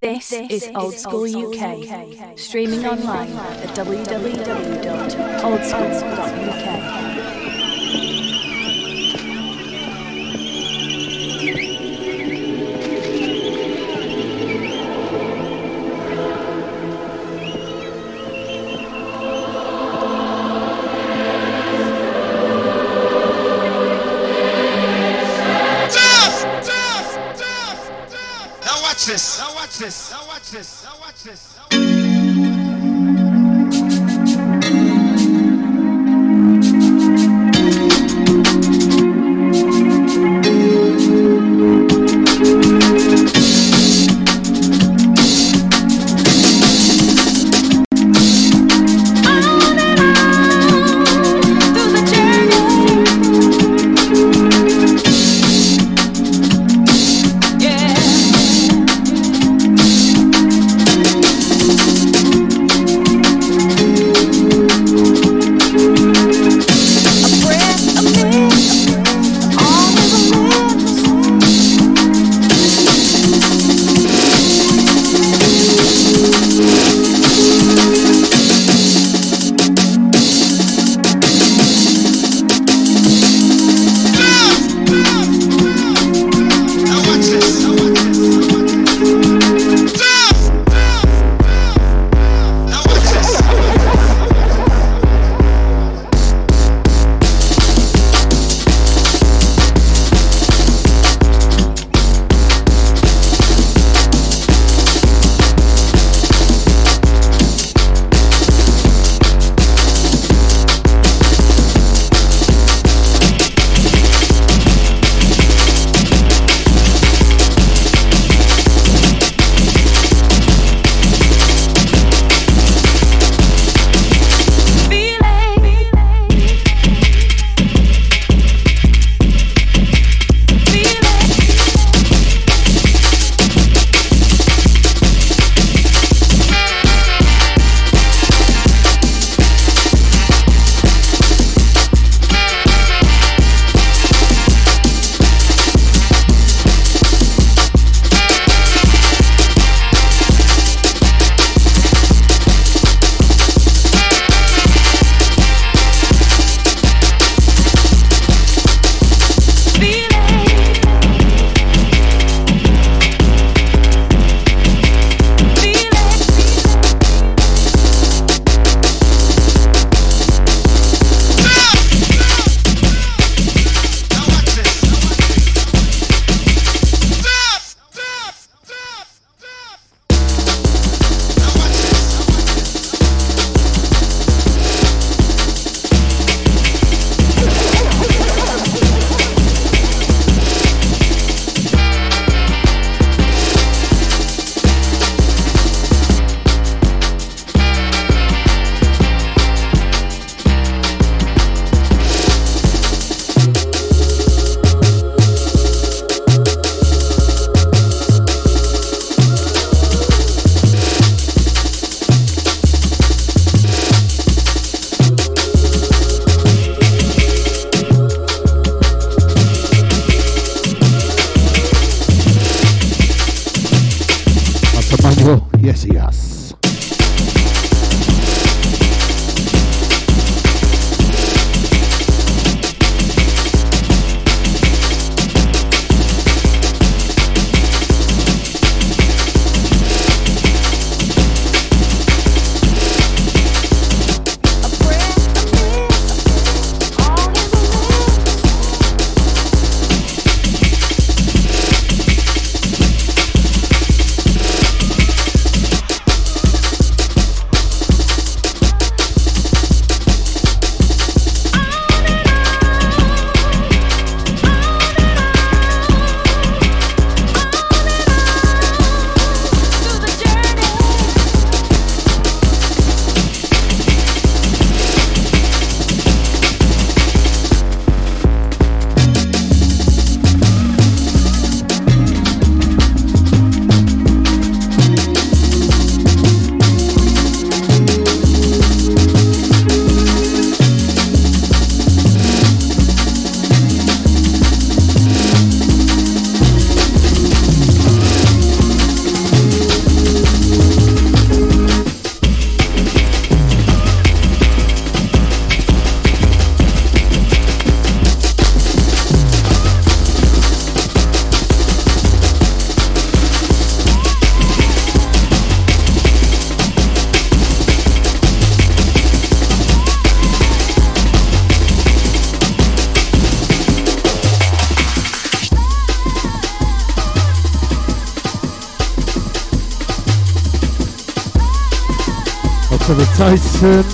This, this is Old School UK, UK. streaming online at www.oldschool.uk. the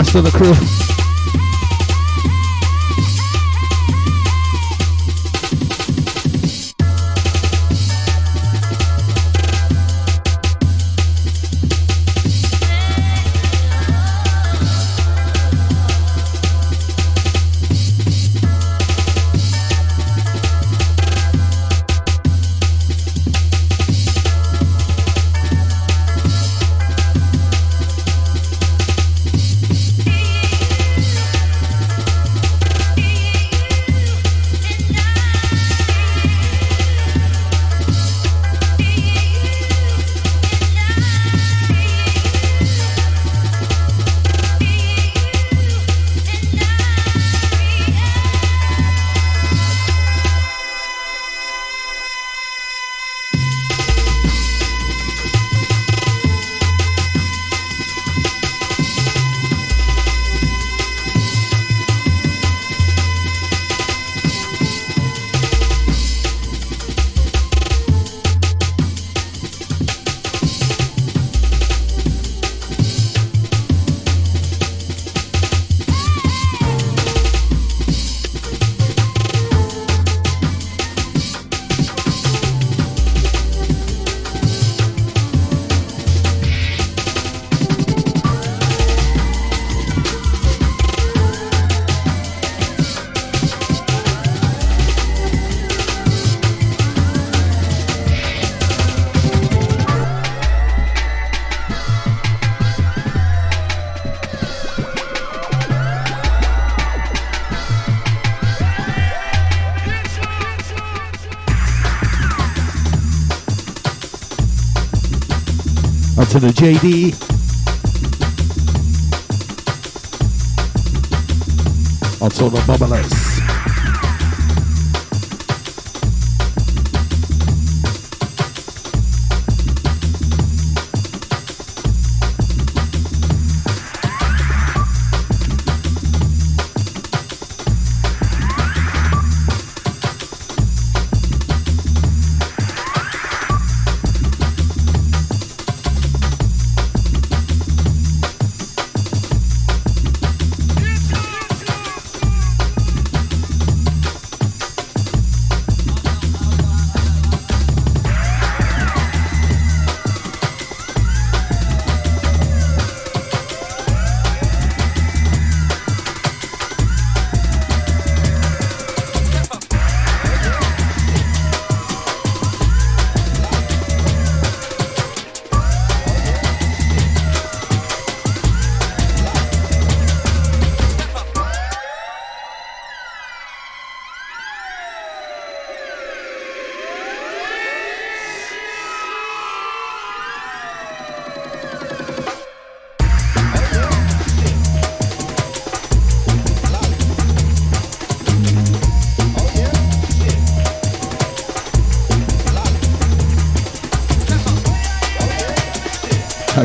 rest of the crew. To the JD. Also the bubblers.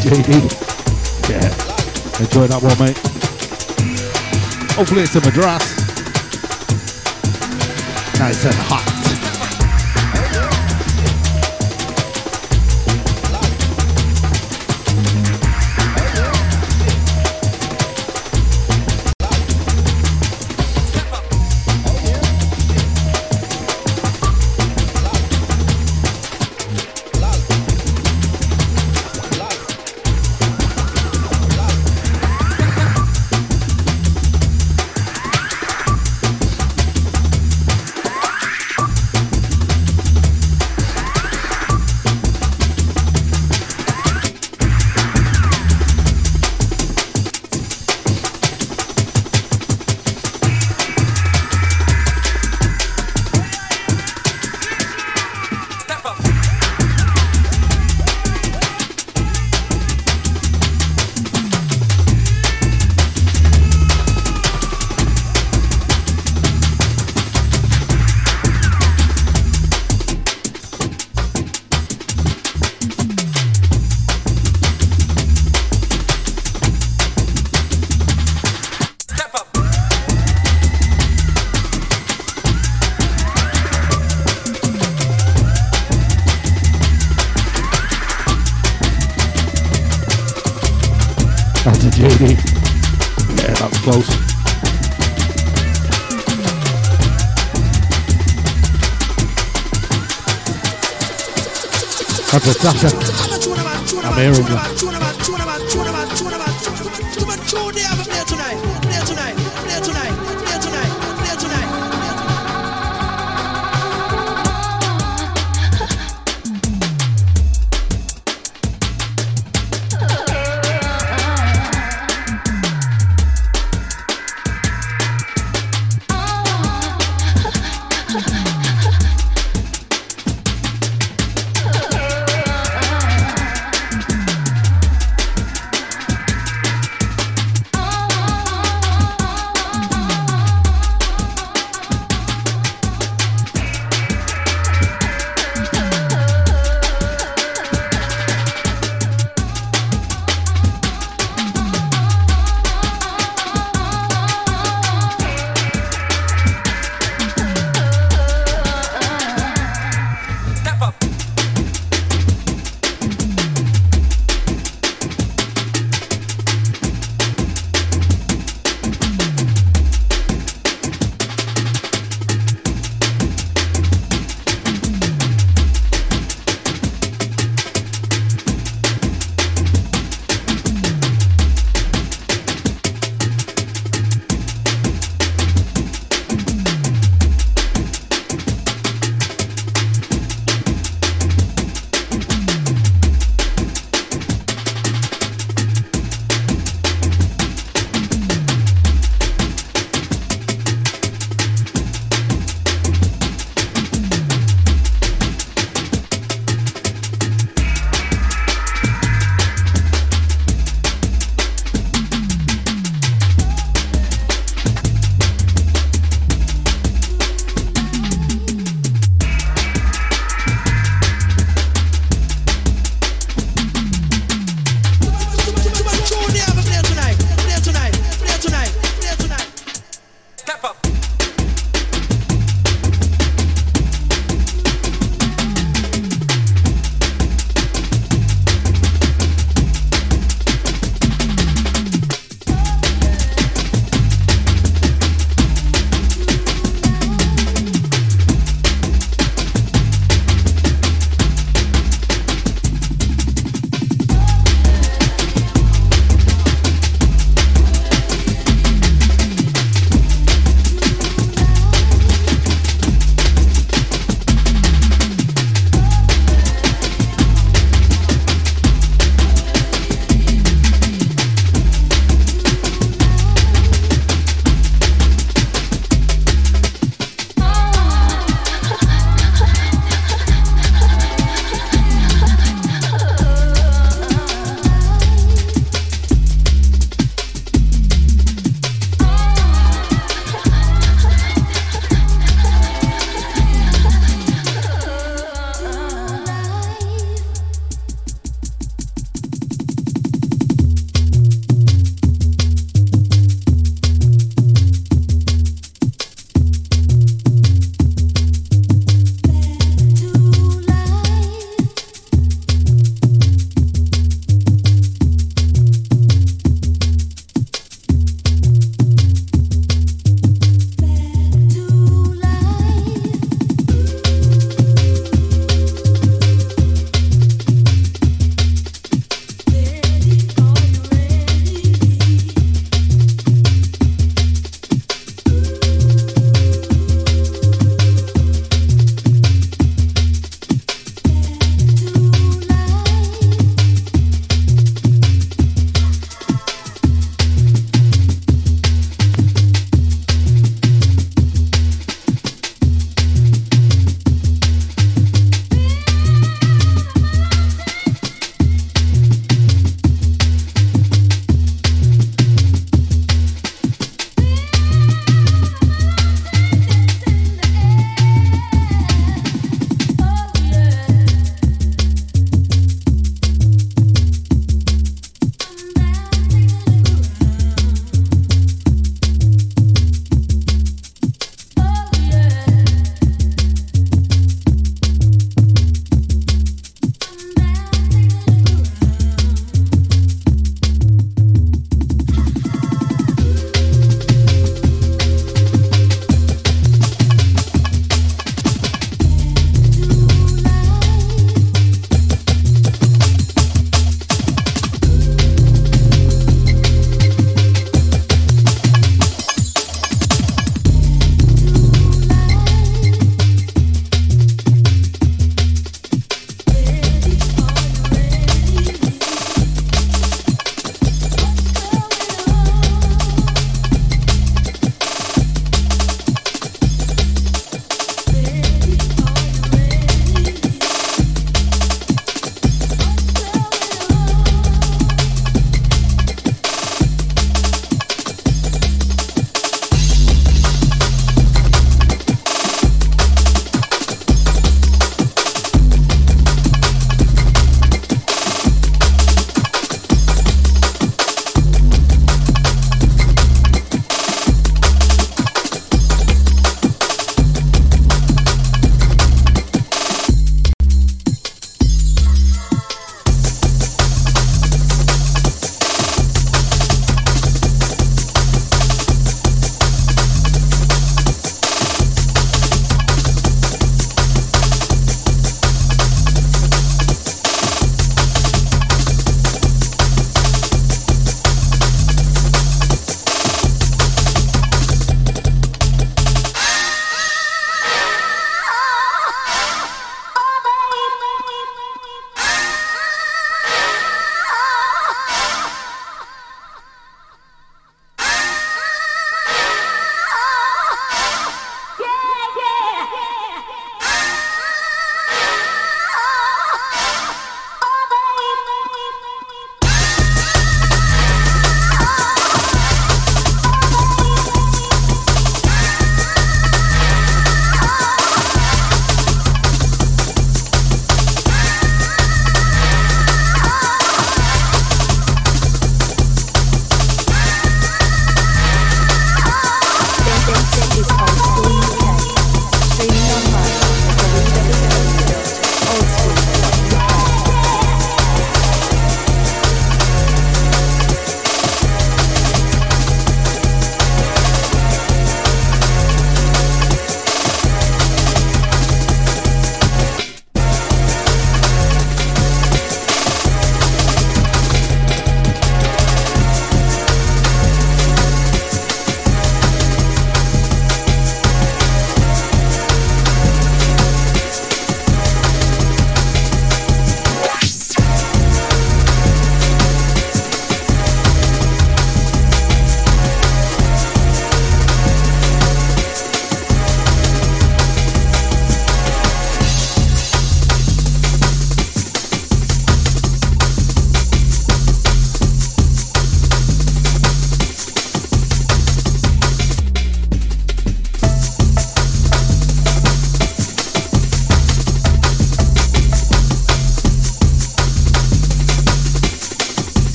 JD. Yeah. Enjoy that one, mate. Hopefully it's a Madras. Nice and hot. I'm hearing.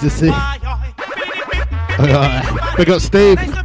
To ecstasy. Big up Steve.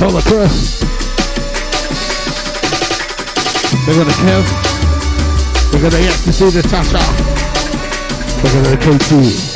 Solar Press. We're gonna kill. We're gonna get to see the Tasha. We're gonna go.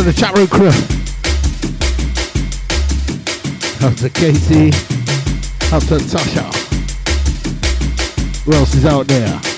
To the chat room crew. Out to Katie. Out to Tasha. Who else is out there?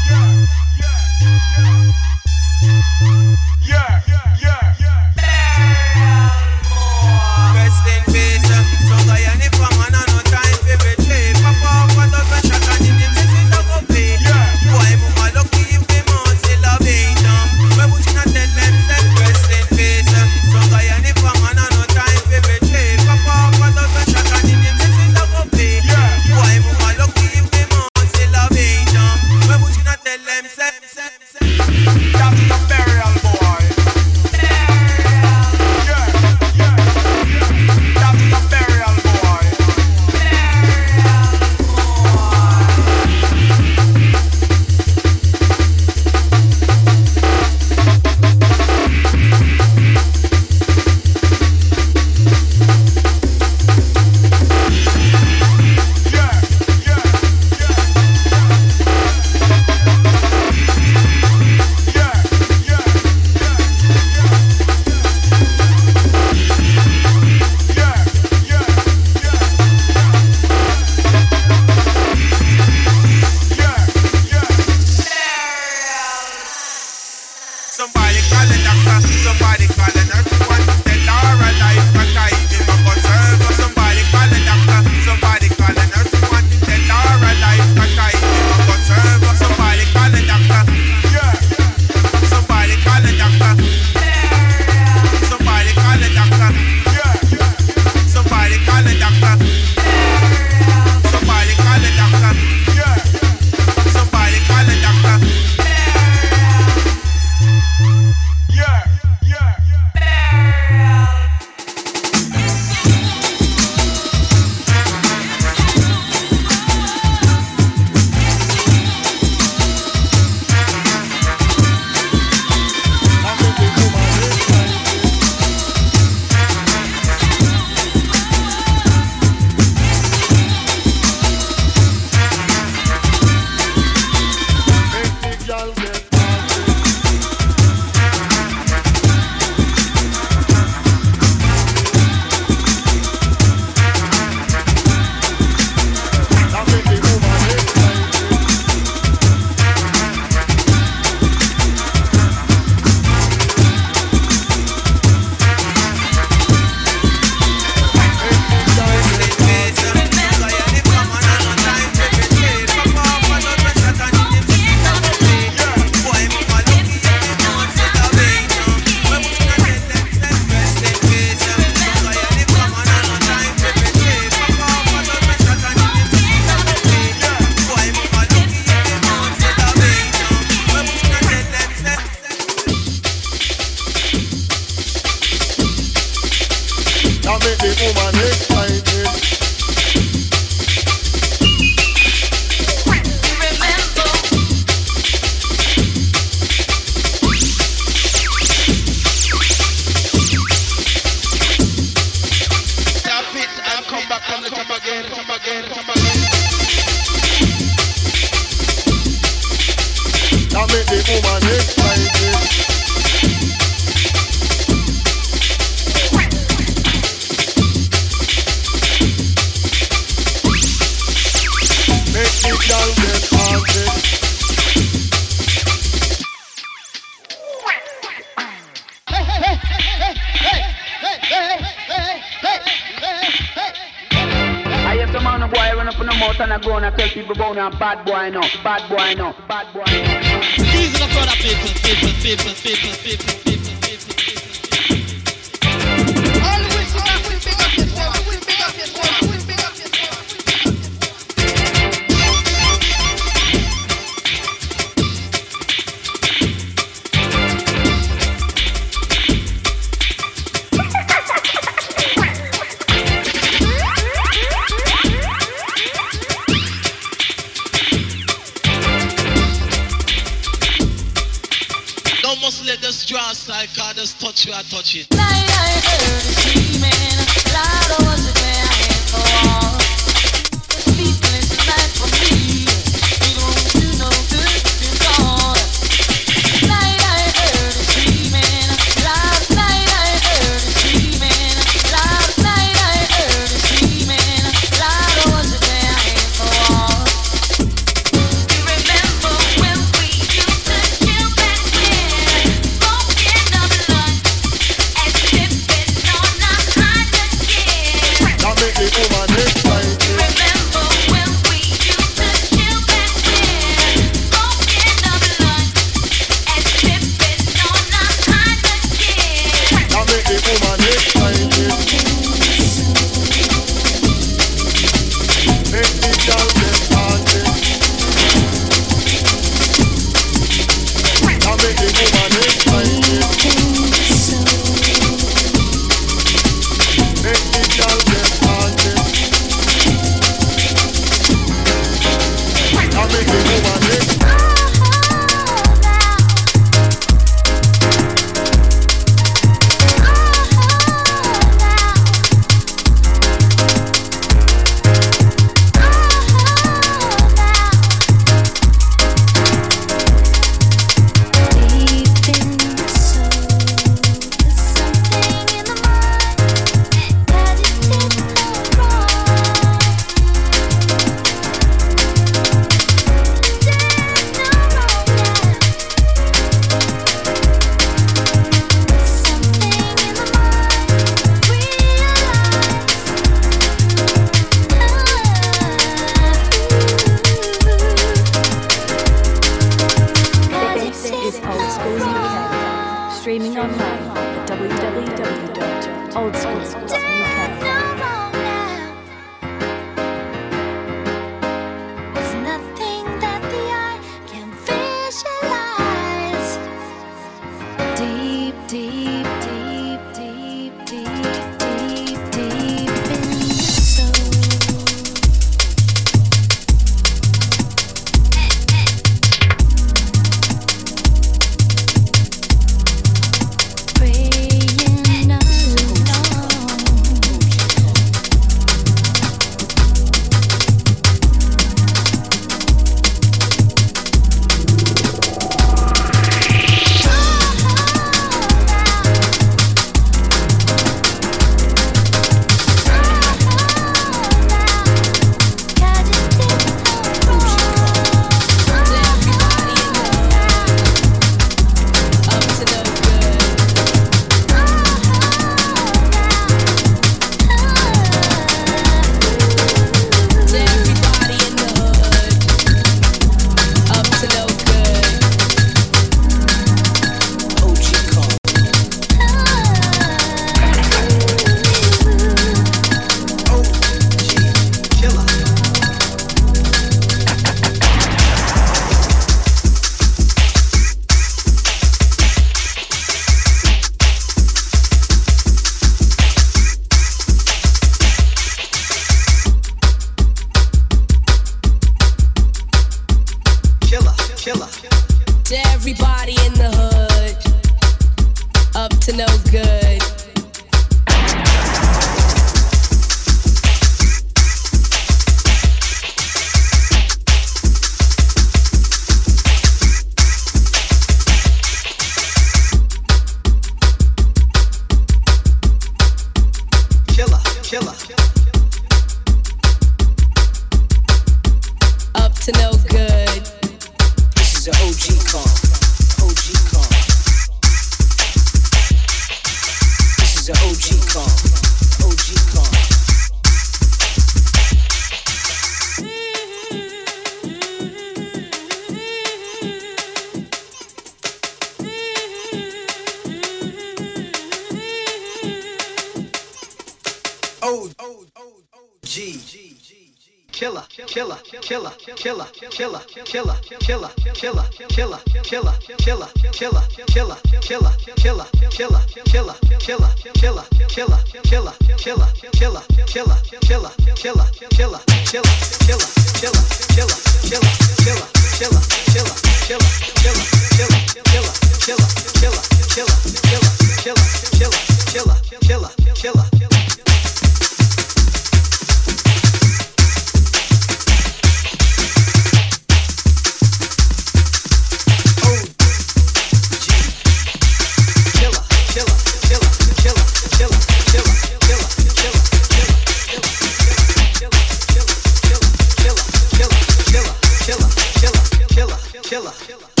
killer.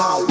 Industrial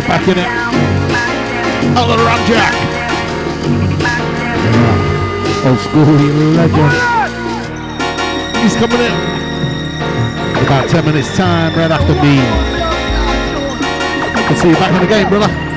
You back in it. Oh, the run jack. Yeah. Old school legend. He's coming in. About 10 minutes time, right after me. I'll see you back in the game, brother.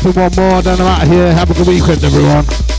Dropping one more, then I'm out of here. Have a good weekend, everyone.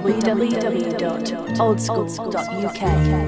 www.oldschool.uk.